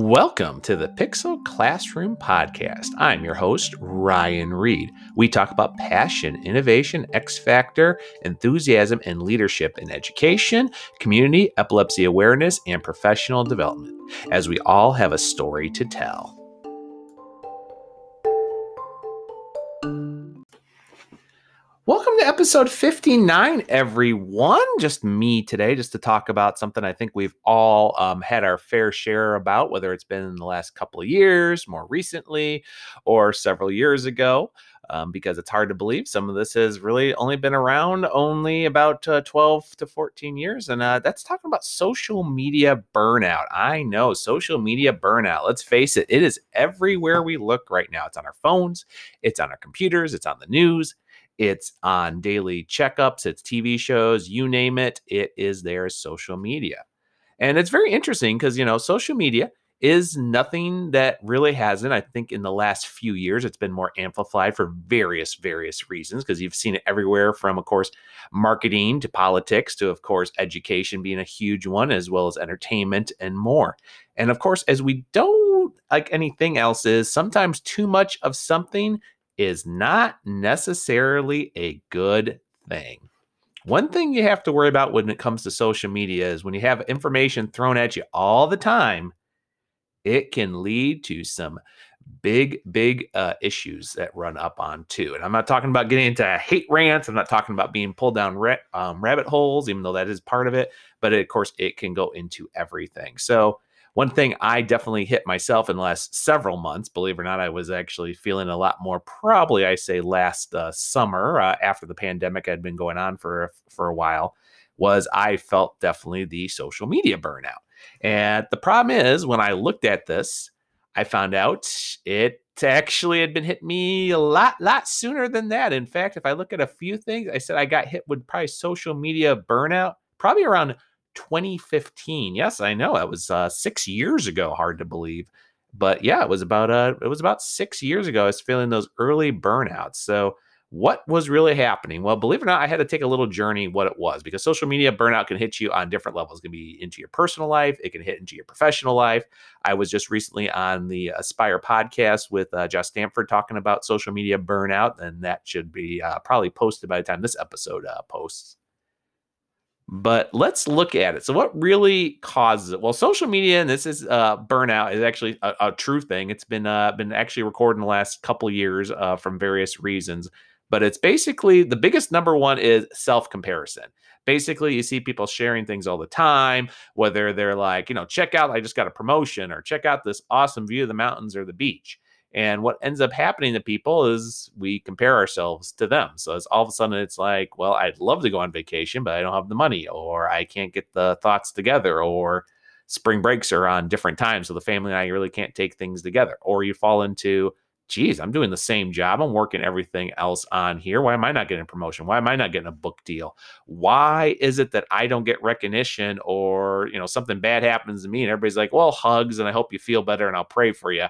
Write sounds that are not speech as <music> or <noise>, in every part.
Welcome to the Pixel Classroom Podcast. I'm your host, Ryan Reed. We talk about passion, innovation, X factor, enthusiasm, and leadership in education, community, epilepsy awareness, and professional development, as we all have a story to tell. Welcome to episode 59, everyone. Just me today, just to talk about something I think we've all um, had our fair share about, whether it's been in the last couple of years, more recently, or several years ago, um, because it's hard to believe some of this has really only been around only about uh, 12 to 14 years. And uh, that's talking about social media burnout. I know social media burnout. Let's face it, it is everywhere we look right now. It's on our phones, it's on our computers, it's on the news it's on daily checkups, it's TV shows, you name it, it is there social media. And it's very interesting because, you know, social media is nothing that really hasn't. I think in the last few years, it's been more amplified for various, various reasons because you've seen it everywhere from, of course, marketing to politics to, of course, education being a huge one, as well as entertainment and more. And of course, as we don't like anything else, is sometimes too much of something is not necessarily a good thing. One thing you have to worry about when it comes to social media is when you have information thrown at you all the time, it can lead to some big, big uh, issues that run up on too. And I'm not talking about getting into hate rants. I'm not talking about being pulled down ra- um, rabbit holes, even though that is part of it. But it, of course, it can go into everything. So one thing I definitely hit myself in the last several months, believe it or not, I was actually feeling a lot more. Probably, I say last uh, summer uh, after the pandemic had been going on for for a while, was I felt definitely the social media burnout. And the problem is, when I looked at this, I found out it actually had been hit me a lot, lot sooner than that. In fact, if I look at a few things, I said I got hit with probably social media burnout probably around 2015. Yes, I know that was uh, six years ago. Hard to believe, but yeah, it was about uh, it was about six years ago. I was feeling those early burnouts. So what was really happening? Well, believe it or not, I had to take a little journey what it was because social media burnout can hit you on different levels. It can be into your personal life, it can hit into your professional life. I was just recently on the Aspire podcast with uh, Josh Stanford talking about social media burnout, and that should be uh, probably posted by the time this episode uh, posts. But let's look at it. So, what really causes it? Well, social media, and this is uh, burnout, is actually a, a true thing. It's been uh, been actually recorded the last couple years uh, from various reasons. But it's basically the biggest number one is self comparison. Basically, you see people sharing things all the time, whether they're like, you know, check out, I just got a promotion, or check out this awesome view of the mountains or the beach. And what ends up happening to people is we compare ourselves to them. So it's all of a sudden it's like, well, I'd love to go on vacation, but I don't have the money, or I can't get the thoughts together, or spring breaks are on different times. So the family and I really can't take things together. Or you fall into, geez, I'm doing the same job. I'm working everything else on here. Why am I not getting a promotion? Why am I not getting a book deal? Why is it that I don't get recognition or, you know, something bad happens to me and everybody's like, well, hugs and I hope you feel better and I'll pray for you.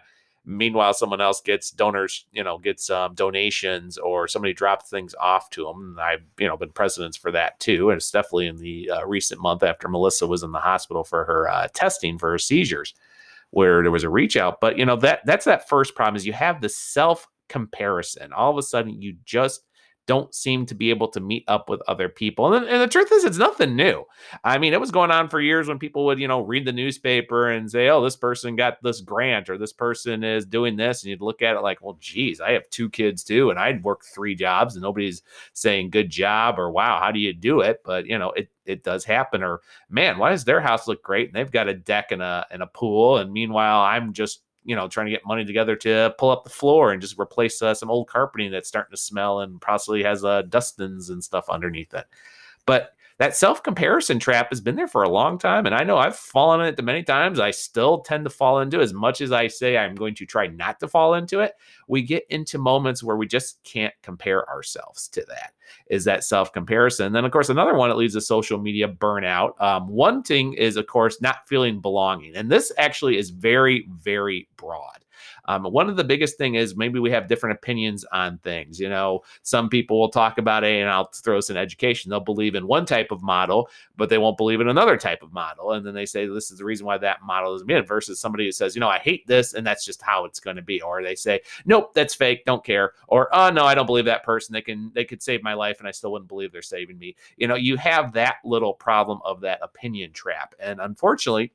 Meanwhile, someone else gets donors, you know, gets um, donations or somebody drops things off to them. I've, you know, been presidents for that too. And it's definitely in the uh, recent month after Melissa was in the hospital for her uh, testing for her seizures, where there was a reach out. But you know that that's that first problem is you have the self comparison. All of a sudden, you just don't seem to be able to meet up with other people. And, and, the truth is, it's nothing new. I mean, it was going on for years when people would, you know, read the newspaper and say, oh, this person got this grant or this person is doing this. And you'd look at it like, well, geez, I have two kids too. And I'd work three jobs and nobody's saying good job or wow, how do you do it? But, you know, it, it does happen. Or man, why does their house look great? And they've got a deck and a, and a pool. And meanwhile, I'm just you know, trying to get money together to pull up the floor and just replace uh, some old carpeting that's starting to smell and possibly has uh, dustins and stuff underneath it. But that self comparison trap has been there for a long time. And I know I've fallen into it many times. I still tend to fall into as much as I say I'm going to try not to fall into it. We get into moments where we just can't compare ourselves to that. Is that self comparison? Then, of course, another one, it leads to social media burnout. Um, one thing is, of course, not feeling belonging. And this actually is very, very broad. Um, one of the biggest thing is maybe we have different opinions on things. You know, some people will talk about a, and I'll throw in education. They'll believe in one type of model, but they won't believe in another type of model, and then they say this is the reason why that model is made. Versus somebody who says, you know, I hate this, and that's just how it's going to be, or they say, nope, that's fake, don't care, or oh no, I don't believe that person. They can they could save my life, and I still wouldn't believe they're saving me. You know, you have that little problem of that opinion trap, and unfortunately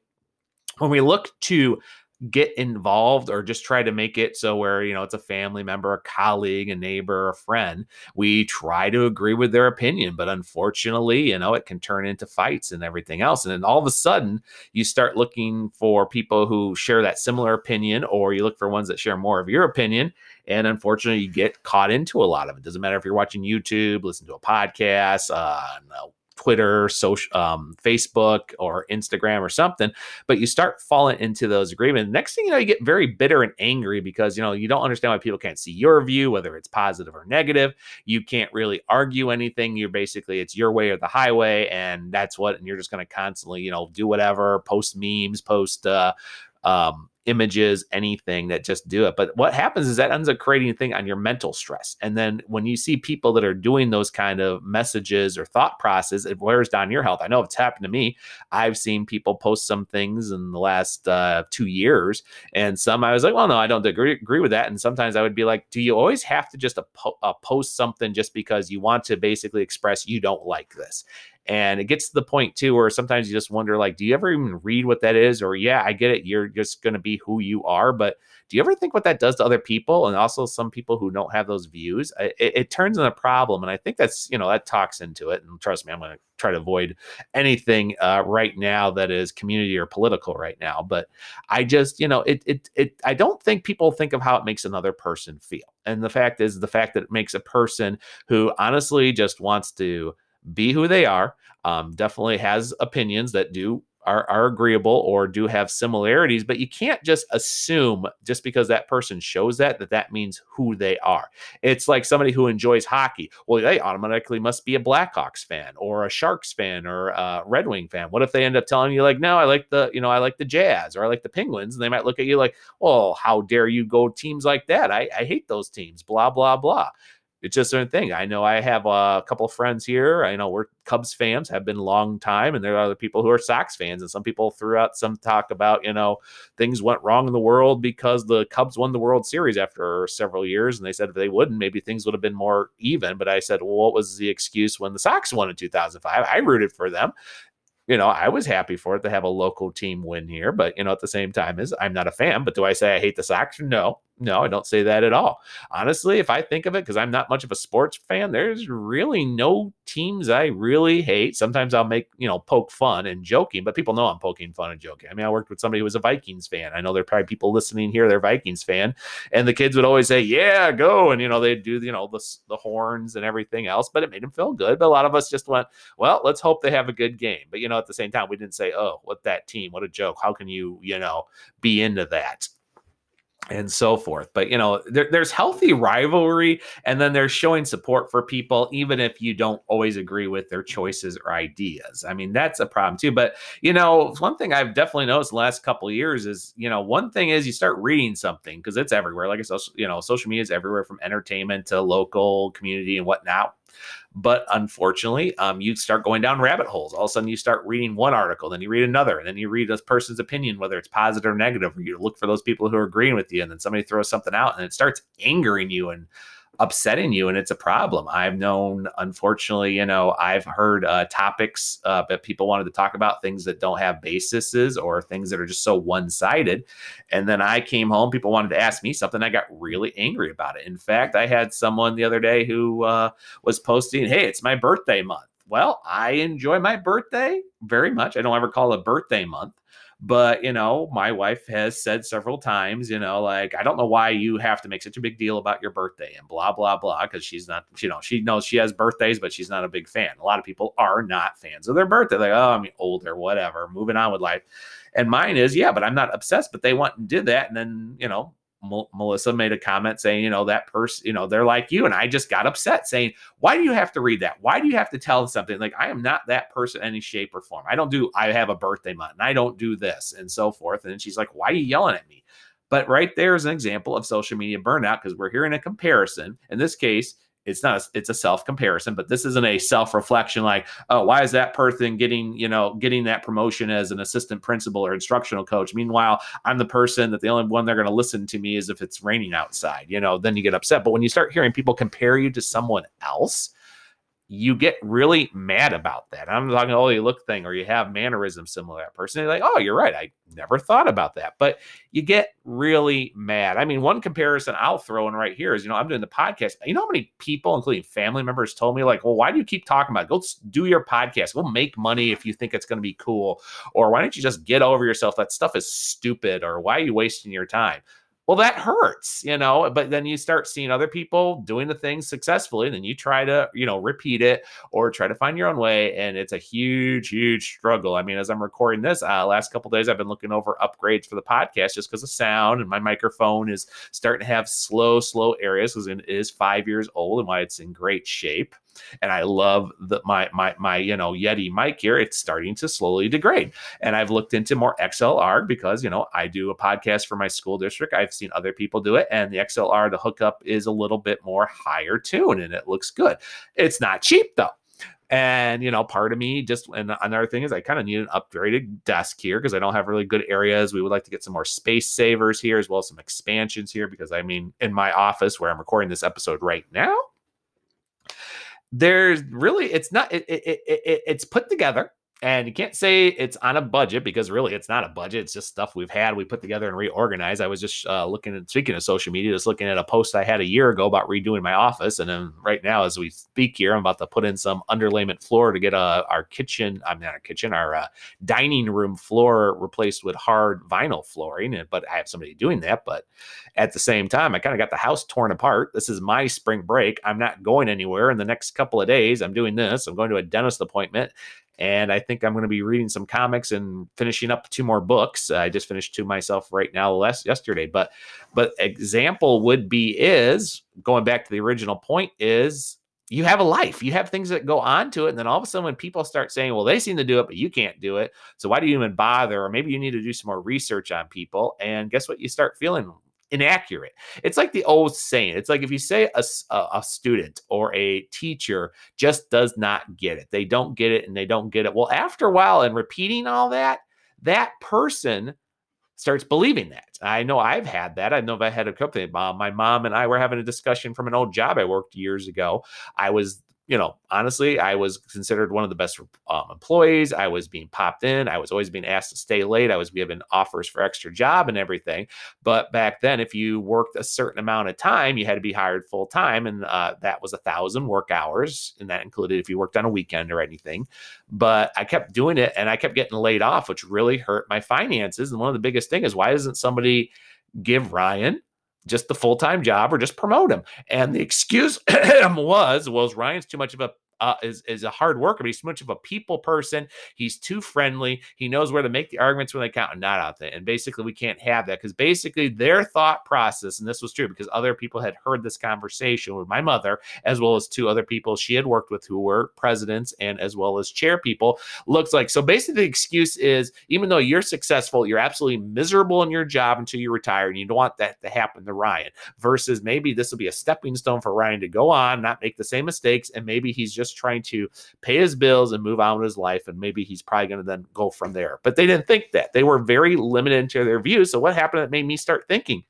when we look to get involved or just try to make it so where you know it's a family member a colleague a neighbor a friend we try to agree with their opinion but unfortunately you know it can turn into fights and everything else and then all of a sudden you start looking for people who share that similar opinion or you look for ones that share more of your opinion and unfortunately you get caught into a lot of it. Doesn't matter if you're watching youtube listen to a podcast uh, Twitter, social, um, Facebook, or Instagram or something, but you start falling into those agreements. Next thing you know, you get very bitter and angry because you know you don't understand why people can't see your view, whether it's positive or negative. You can't really argue anything. You're basically it's your way or the highway, and that's what. And you're just going to constantly, you know, do whatever, post memes, post uh, um, images, anything that just do it. But what happens is that ends up creating a thing on your mental stress. And then when you see people that are doing those kind of messages or thought process, it wears down your health. I know it's happened to me. I've seen people post some things in the last uh, two years, and some I was like, well, no, I don't agree, agree with that. And sometimes I would be like, do you always have to just uh, post something just because you want to basically express you don't like this? And it gets to the point too where sometimes you just wonder, like, do you ever even read what that is? Or yeah, I get it, you're just going to be who you are, but do you ever think what that does to other people and also some people who don't have those views? It, it turns into a problem, and I think that's you know that talks into it. And trust me, I'm going to try to avoid anything uh, right now that is community or political right now. But I just you know it it it I don't think people think of how it makes another person feel. And the fact is the fact that it makes a person who honestly just wants to be who they are. Um, definitely has opinions that do are, are agreeable or do have similarities, but you can't just assume just because that person shows that that that means who they are. It's like somebody who enjoys hockey. Well, they automatically must be a Blackhawks fan or a Sharks fan or a Red Wing fan. What if they end up telling you like, no, I like the you know I like the Jazz or I like the Penguins, and they might look at you like, well, how dare you go teams like that? I, I hate those teams. Blah blah blah it's just a thing. I know I have a couple of friends here. I know we're Cubs fans, have been a long time, and there are other people who are Sox fans. And some people threw out some talk about, you know, things went wrong in the world because the Cubs won the World Series after several years. And they said if they wouldn't, maybe things would have been more even. But I said, well, what was the excuse when the Sox won in 2005? I rooted for them you know, I was happy for it to have a local team win here, but you know, at the same time, is I'm not a fan. But do I say I hate the Sox? No, no, I don't say that at all. Honestly, if I think of it, because I'm not much of a sports fan, there's really no teams I really hate. Sometimes I'll make, you know, poke fun and joking, but people know I'm poking fun and joking. I mean, I worked with somebody who was a Vikings fan. I know there are probably people listening here, they're Vikings fan. And the kids would always say, Yeah, go. And, you know, they'd do, you know, the, the horns and everything else, but it made them feel good. But a lot of us just went, Well, let's hope they have a good game. But, you know, at the same time, we didn't say, Oh, what that team, what a joke. How can you, you know, be into that? And so forth. But you know, there, there's healthy rivalry, and then there's showing support for people, even if you don't always agree with their choices or ideas. I mean, that's a problem too. But you know, one thing I've definitely noticed the last couple years is, you know, one thing is you start reading something because it's everywhere. Like I said, you know, social media is everywhere from entertainment to local community and whatnot. But unfortunately, um, you start going down rabbit holes. All of a sudden, you start reading one article, then you read another, and then you read this person's opinion, whether it's positive or negative, or you look for those people who are agreeing with you, and then somebody throws something out, and it starts angering you and upsetting you and it's a problem. I've known unfortunately you know i've heard uh, topics uh, that people wanted to talk about things that don't have bases or things that are just so one-sided. And then i came home people wanted to ask me something i got really angry about it. In fact i had someone the other day who uh, was posting hey it's my birthday month. Well i enjoy my birthday very much. I don't ever call it birthday month but, you know, my wife has said several times, you know, like, I don't know why you have to make such a big deal about your birthday and blah, blah, blah, because she's not, you know, she knows she has birthdays, but she's not a big fan. A lot of people are not fans of their birthday. Like, oh, I'm older, whatever, moving on with life. And mine is, yeah, but I'm not obsessed, but they went and did that. And then, you know, Melissa made a comment saying, you know, that person, you know, they're like you. And I just got upset saying, why do you have to read that? Why do you have to tell something? Like, I am not that person in any shape or form. I don't do, I have a birthday month and I don't do this and so forth. And she's like, why are you yelling at me? But right there is an example of social media burnout because we're hearing a comparison. In this case, it's not a, it's a self comparison but this isn't a self reflection like oh why is that person getting you know getting that promotion as an assistant principal or instructional coach? Meanwhile i'm the person that the only one they're going to listen to me is if it's raining outside you know then you get upset. But when you start hearing people compare you to someone else you get really mad about that. I'm talking, oh, you look thing, or you have mannerisms similar to that person. You're like, oh, you're right. I never thought about that. But you get really mad. I mean, one comparison I'll throw in right here is, you know, I'm doing the podcast. You know how many people, including family members, told me, like, well, why do you keep talking about it? Go do your podcast. Go make money if you think it's going to be cool. Or why don't you just get over yourself? That stuff is stupid. Or why are you wasting your time? Well that hurts you know but then you start seeing other people doing the things successfully and then you try to you know repeat it or try to find your own way and it's a huge huge struggle. I mean as i'm recording this uh, last couple days i've been looking over upgrades for the podcast just because of sound and my microphone is starting to have slow slow areas because it is five years old and why it's in great shape and I love the my my my you know Yeti mic here. It's starting to slowly degrade, and I've looked into more XLR because you know I do a podcast for my school district. I've seen other people do it, and the XLR the hookup is a little bit more higher tune, and it looks good. It's not cheap though. And you know, part of me just and another thing is I kind of need an upgraded desk here because I don't have really good areas. We would like to get some more space savers here as well as some expansions here because I mean, in my office where I'm recording this episode right now, there's really it's not it, it, it, it's put together and you can't say it's on a budget because really it's not a budget. It's just stuff we've had, we put together and reorganized. I was just uh, looking at, speaking of social media, just looking at a post I had a year ago about redoing my office. And then right now, as we speak here, I'm about to put in some underlayment floor to get uh, our kitchen, I'm not our kitchen, our uh, dining room floor replaced with hard vinyl flooring. But I have somebody doing that. But at the same time, I kind of got the house torn apart. This is my spring break. I'm not going anywhere in the next couple of days. I'm doing this. I'm going to a dentist appointment and I think I'm going to be reading some comics and finishing up two more books. I just finished two myself right now last yesterday. But but example would be is going back to the original point is you have a life. You have things that go on to it. And then all of a sudden, when people start saying, well, they seem to do it, but you can't do it. So why do you even bother? Or maybe you need to do some more research on people. And guess what? You start feeling inaccurate. It's like the old saying. It's like if you say a, a, student or a teacher just does not get it, they don't get it and they don't get it. Well, after a while and repeating all that, that person starts believing that. I know I've had that. I know I had a couple. My mom and I were having a discussion from an old job I worked years ago. I was you know, honestly, I was considered one of the best um, employees. I was being popped in. I was always being asked to stay late. I was given offers for extra job and everything. But back then, if you worked a certain amount of time, you had to be hired full time, and uh, that was a thousand work hours, and that included if you worked on a weekend or anything. But I kept doing it, and I kept getting laid off, which really hurt my finances. And one of the biggest thing is why doesn't somebody give Ryan just the full time job or just promote him. And the excuse <clears throat> was, well, Ryan's too much of a uh, is is a hard worker, but he's too much of a people person. He's too friendly. He knows where to make the arguments when they count and not out there. And basically, we can't have that because basically their thought process, and this was true because other people had heard this conversation with my mother, as well as two other people she had worked with who were presidents and as well as chair people. Looks like so. Basically, the excuse is even though you're successful, you're absolutely miserable in your job until you retire, and you don't want that to happen to Ryan. Versus maybe this will be a stepping stone for Ryan to go on, not make the same mistakes, and maybe he's just trying to pay his bills and move on with his life. And maybe he's probably going to then go from there. But they didn't think that. They were very limited into their views. So what happened that made me start thinking,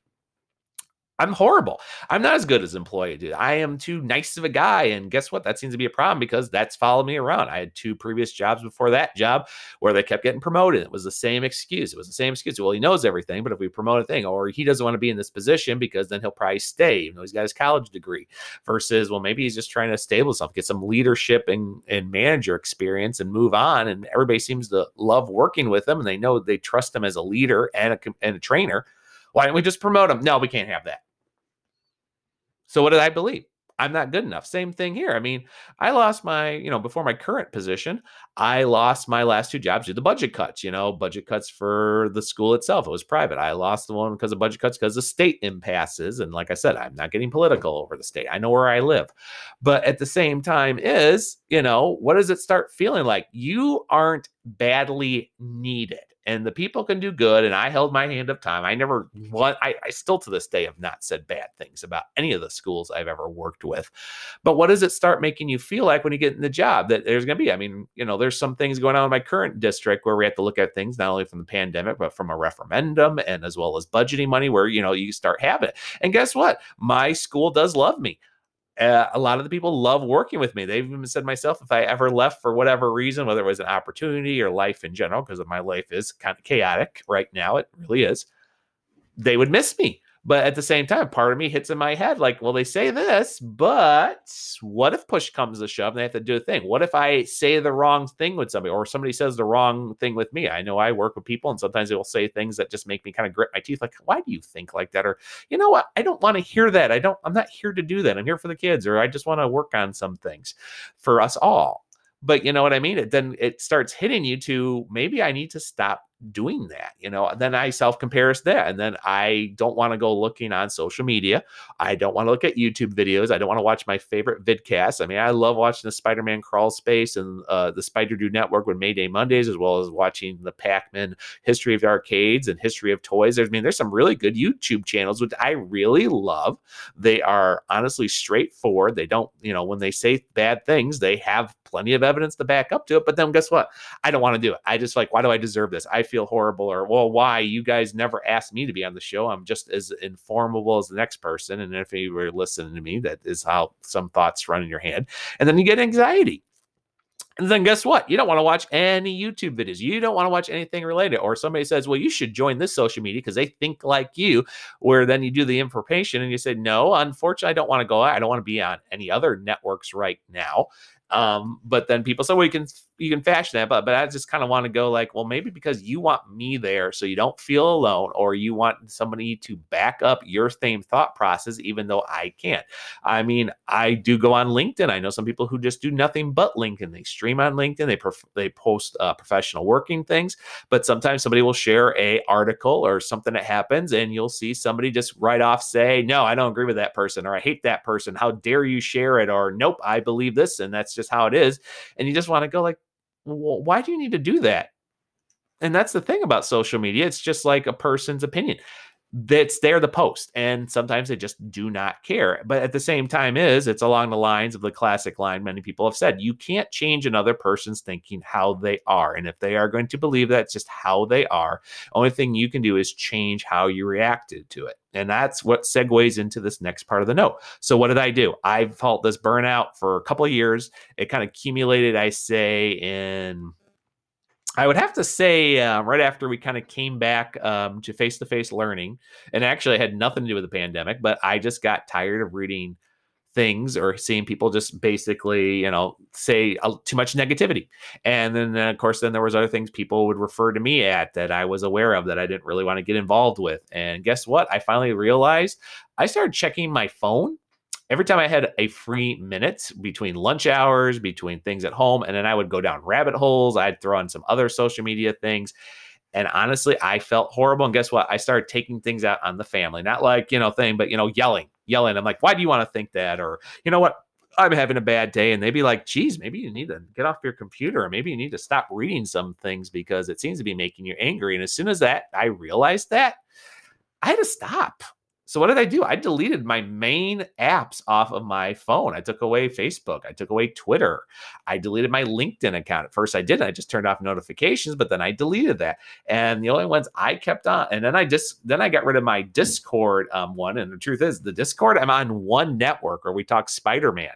I'm horrible. I'm not as good as employee dude. I am too nice of a guy. And guess what? That seems to be a problem because that's followed me around. I had two previous jobs before that job where they kept getting promoted. It was the same excuse. It was the same excuse. Well, he knows everything, but if we promote a thing, or he doesn't want to be in this position because then he'll probably stay, even though he's got his college degree. Versus, well, maybe he's just trying to stable himself, get some leadership and, and manager experience and move on. And everybody seems to love working with him and they know they trust him as a leader and a, and a trainer. Why don't we just promote him? No, we can't have that. So what did I believe? I'm not good enough. Same thing here. I mean, I lost my, you know, before my current position, I lost my last two jobs due to budget cuts, you know, budget cuts for the school itself. It was private. I lost the one because of budget cuts because of state impasses. And like I said, I'm not getting political over the state. I know where I live. But at the same time is, you know, what does it start feeling like? You aren't badly needed and the people can do good. And I held my hand up time. I never mm-hmm. want, I, I still to this day have not said bad things about any of the schools I've ever worked with. But what does it start making you feel like when you get in the job that there's going to be? I mean, you know, there's some things going on in my current district where we have to look at things not only from the pandemic, but from a referendum and as well as budgeting money where, you know, you start having it. And guess what? My school does love me uh, a lot of the people love working with me. They've even said myself, if I ever left for whatever reason, whether it was an opportunity or life in general, because my life is kind of chaotic right now, it really is, they would miss me. But at the same time, part of me hits in my head like, well, they say this, but what if push comes to shove and they have to do a thing? What if I say the wrong thing with somebody or somebody says the wrong thing with me? I know I work with people and sometimes they will say things that just make me kind of grit my teeth like, why do you think like that? Or, you know what? I don't want to hear that. I don't, I'm not here to do that. I'm here for the kids or I just want to work on some things for us all. But you know what I mean? It then it starts hitting you to maybe I need to stop doing that you know then i self compare that and then i don't want to go looking on social media. I don't want to look at youtube videos. I don't want to watch my favorite vidcasts. I mean i love watching the spider-man crawl space and uh, the spider do network with mayday mondays as well as watching the pac-man history of the arcades and history of toys. There's i mean there's some really good youtube channels which i really love. They are honestly straightforward. They don't you know when they say bad things they have plenty of evidence to back up to it but then guess what? I don't want to do it. I just like why do i deserve this? I feel horrible or well why you guys never asked me to be on the show i'm just as informable as the next person and if you were listening to me that is how some thoughts run in your head and then you get anxiety and then guess what? You don't want to watch any YouTube videos. You don't want to watch anything related. Or somebody says, well, you should join this social media because they think like you, where then you do the information and you say, no, unfortunately, I don't want to go. Out. I don't want to be on any other networks right now. Um, but then people say, well, you can you can fashion that, but but I just kind of want to go like, well, maybe because you want me there, so you don't feel alone, or you want somebody to back up your same thought process, even though I can't. I mean, I do go on LinkedIn. I know some people who just do nothing but LinkedIn. They stream on LinkedIn. They prof- they post uh, professional working things, but sometimes somebody will share a article or something that happens, and you'll see somebody just right off say, no, I don't agree with that person, or I hate that person. How dare you share it? Or nope, I believe this, and that's just how it is. And you just want to go like well, why do you need to do that? And that's the thing about social media. It's just like a person's opinion. That's there the post. And sometimes they just do not care. But at the same time, is it's along the lines of the classic line many people have said, you can't change another person's thinking how they are. And if they are going to believe that's just how they are, only thing you can do is change how you reacted to it. And that's what segues into this next part of the note. So, what did I do? I felt this burnout for a couple of years. It kind of accumulated, I say, in I would have to say uh, right after we kind of came back um, to face to face learning, and actually had nothing to do with the pandemic, but I just got tired of reading things or seeing people just basically you know say uh, too much negativity. And then uh, of course then there was other things people would refer to me at that i was aware of that i didn't really want to get involved with. And guess what? I finally realized i started checking my phone every time I had a free minute between lunch hours, between things at home, and then I would go down rabbit holes. I'd throw on some other social media things. And honestly, I felt horrible. And guess what? I started taking things out on the family, not like, you know, thing, but, you know, yelling, yelling. I'm like, why do you want to think that? Or, you know what? I'm having a bad day. And they'd be like, geez, maybe you need to get off your computer or maybe you need to stop reading some things because it seems to be making you angry. And as soon as that I realized that, I had to stop. So what did I do? I deleted my main apps off of my phone. I took away Facebook. I took away Twitter. I deleted my LinkedIn account. At first I didn't. I just turned off notifications, but then I deleted that. And the only ones I kept on, and then I just then I got rid of my Discord um, one. And the truth is, the Discord I'm on one network where we talk Spider-Man.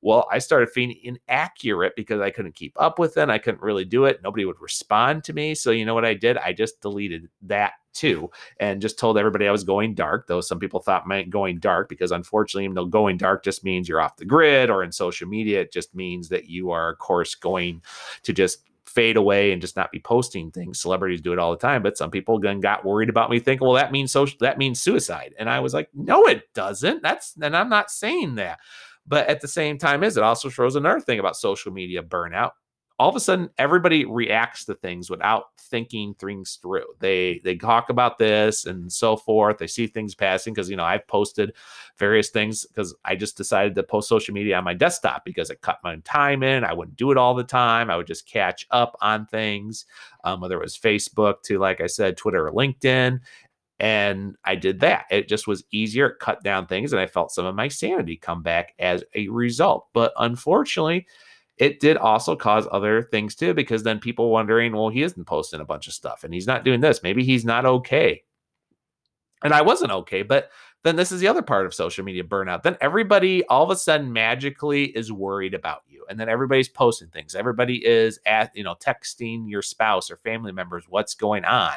Well, I started feeling inaccurate because I couldn't keep up with it. I couldn't really do it. Nobody would respond to me. So, you know what I did? I just deleted that too and just told everybody I was going dark, though some people thought meant going dark because unfortunately, you know, going dark just means you're off the grid or in social media, it just means that you are, of course, going to just fade away and just not be posting things. Celebrities do it all the time, but some people then got worried about me thinking, well, that means social that means suicide. And I was like, no, it doesn't. That's and I'm not saying that. But at the same time, is it also shows another thing about social media burnout. All of a sudden everybody reacts to things without thinking things through. They they talk about this and so forth. They see things passing because you know I've posted various things because I just decided to post social media on my desktop because it cut my time in. I wouldn't do it all the time. I would just catch up on things, um, whether it was Facebook to like I said, Twitter or LinkedIn. And I did that. It just was easier, it cut down things, and I felt some of my sanity come back as a result. But unfortunately, it did also cause other things too, because then people wondering, well, he isn't posting a bunch of stuff and he's not doing this. Maybe he's not okay. And I wasn't okay, but then this is the other part of social media burnout. Then everybody all of a sudden magically is worried about you. And then everybody's posting things. Everybody is at, you know, texting your spouse or family members what's going on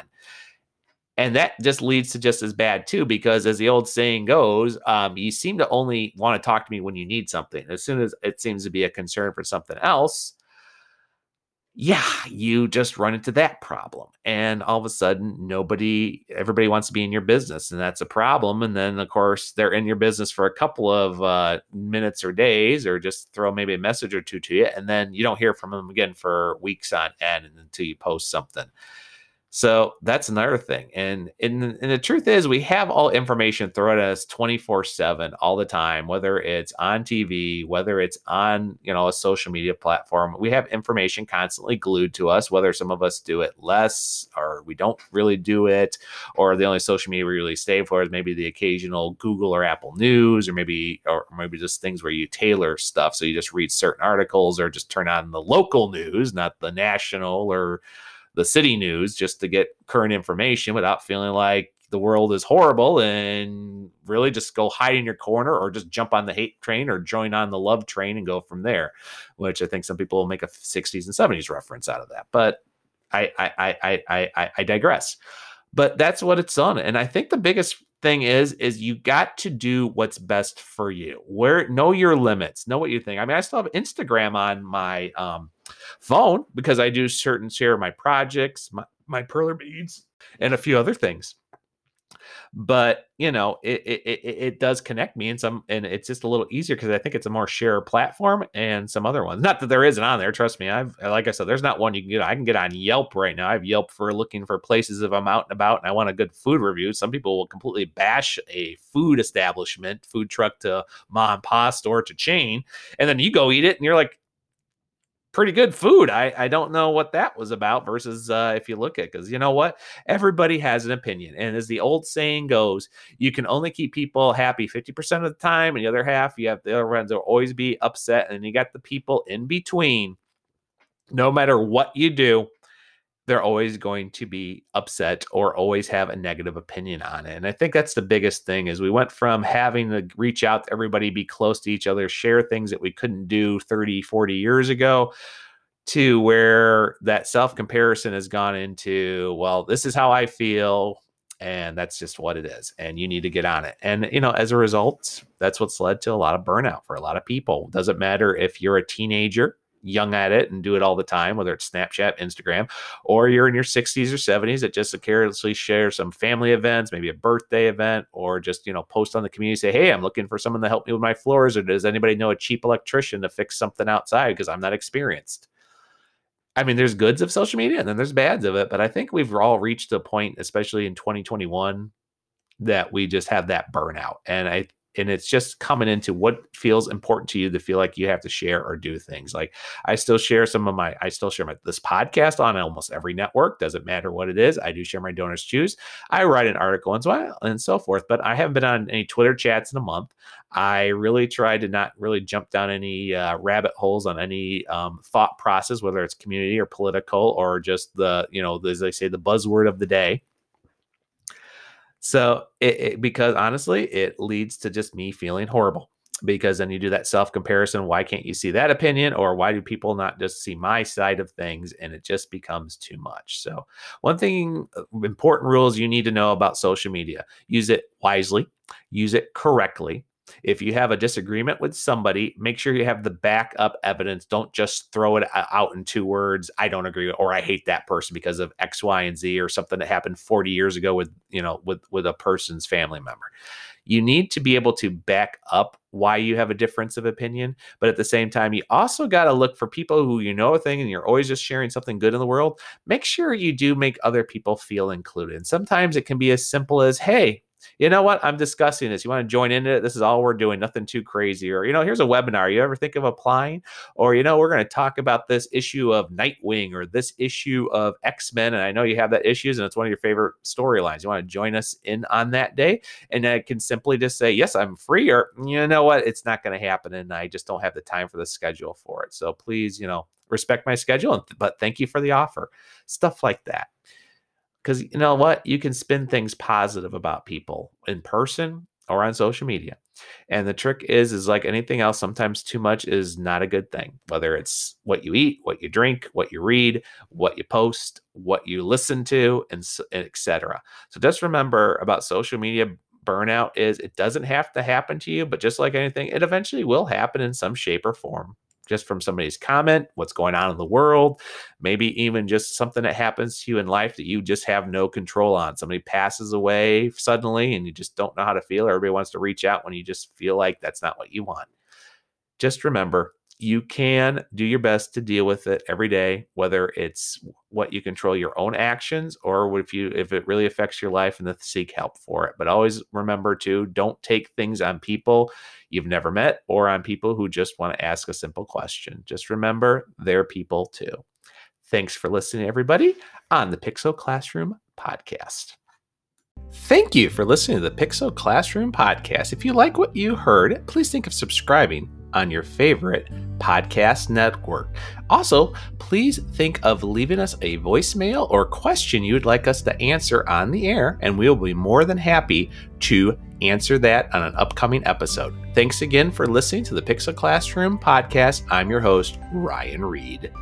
and that just leads to just as bad too because as the old saying goes um, you seem to only want to talk to me when you need something. As soon as it seems to be a concern for something else yeah you just run into that problem. And all of a sudden nobody everybody wants to be in your business and that's a problem. And then of course they're in your business for a couple of uh, minutes or days or just throw maybe a message or two to you and then you don't hear from them again for weeks on end until you post something so that's another thing. And, and, and the truth is, we have all information thrown at us 24 7 all the time, whether it's on TV, whether it's on you know a social media platform. We have information constantly glued to us, whether some of us do it less or we don't really do it, or the only social media we really stay for is maybe the occasional Google or Apple News, or maybe or maybe just things where you tailor stuff. So you just read certain articles or just turn on the local news, not the national or the city news just to get current information without feeling like the world is horrible and really just go hide in your corner or just jump on the hate train or join on the love train and go from there which i think some people will make a 60s and 70s reference out of that. But i i i i i, I digress. But that's what it's on. And i think the biggest thing is is you got to do what's best for you. Where know your limits know what you think. I mean i still have instagram on my um phone because I do certain share my projects, my, my perler beads, and a few other things. But you know, it, it it, it does connect me, and some, and it's just a little easier because I think it's a more share platform and some other ones. Not that there isn't on there. Trust me, I've like I said, there's not one you can get. I can get on Yelp right now. I have Yelp for looking for places if I'm out and about and I want a good food review. Some people will completely bash a food establishment, food truck to mom and pop store to chain, and then you go eat it and you're like, pretty good food. I, I don't know what that was about versus uh, if you look at because you know what everybody has an opinion and as the old saying goes you can only keep people happy 50% of the time and the other half you have the other ones will always be upset and you got the people in between no matter what you do they're always going to be upset or always have a negative opinion on it. And I think that's the biggest thing is we went from having to reach out to everybody, be close to each other, share things that we couldn't do 30, 40 years ago to where that self comparison has gone into, well, this is how I feel and that's just what it is and you need to get on it and you know as a result that's what's led to a lot of burnout for a lot of people doesn't matter if you're a teenager young at it and do it all the time, whether it's Snapchat, Instagram, or you're in your 60s or 70s that just carelessly share some family events, maybe a birthday event, or just, you know, post on the community, say, hey, I'm looking for someone to help me with my floors, or does anybody know a cheap electrician to fix something outside because I'm not experienced? I mean, there's goods of social media and then there's bads of it, but I think we've all reached a point, especially in 2021, that we just have that burnout. And I and it's just coming into what feels important to you to feel like you have to share or do things. Like i still share some of my i still share my this podcast on almost every network doesn't matter what it is. I do share my donors choose i write an article and so on and so forth but i haven't been on any twitter chats in a month. I really try to not really jump down any uh, rabbit holes on any um, thought process whether it's community or political or just the you know as they say the buzzword of the day so it, it, because honestly, it leads to just me feeling horrible because then you do that self comparison. Why can't you see that opinion? Or why do people not just see my side of things? And it just becomes too much. So, one thing, uh, important rules you need to know about social media use it wisely, use it correctly. If you have a disagreement with somebody, make sure you have the backup evidence. Don't just throw it uh, out in two words. I don't agree or I hate that person because of X, Y, and Z or something that happened 40 years ago with, you know, with with a person's family member. You need to be able to back up why you have a difference of opinion. But at the same time, you also got to look for people who you know a thing and you're always just sharing something good in the world. Make sure you do make other people feel included. And sometimes it can be as simple as, hey, you know what? I'm discussing this. You want to join into it? This is all we're doing, nothing too crazy. Or, you know, here's a webinar. You ever think of applying? Or, you know, we're going to talk about this issue of Nightwing or this issue of X Men. And I know you have that issues and it's one of your favorite storylines. You want to join us in on that day? And I can simply just say, yes, I'm free. Or, you know what? It's not going to happen. And I just don't have the time for the schedule for it. So please, you know, respect my schedule. But thank you for the offer. Stuff like that because you know what? You can spin things positive about people in person or on social media. And the trick is is like anything else sometimes too much is not a good thing whether it's what you eat what you drink what you read what you post what you listen to and, and etc so just remember about social media burnout is it doesn't have to happen to you but just like anything it eventually will happen in some shape or form just from somebody's comment, what's going on in the world, maybe even just something that happens to you in life that you just have no control on. Somebody passes away suddenly and you just don't know how to feel. Everybody wants to reach out when you just feel like that's not what you want. Just remember you can do your best to deal with it every day whether it's what you control your own actions or if you if it really affects your life and to seek help for it. But always remember to don't take things on people you've never met or on people who just want to ask a simple question. Just remember they're people too. Thanks for listening everybody on the pixel classroom podcast. Thank you for listening to the Pixel Classroom podcast. If you like what you heard, please think of subscribing on your favorite podcast network. Also, please think of leaving us a voicemail or question you would like us to answer on the air, and we'll be more than happy to answer that on an upcoming episode. Thanks again for listening to the Pixel Classroom podcast. I'm your host, Ryan Reed.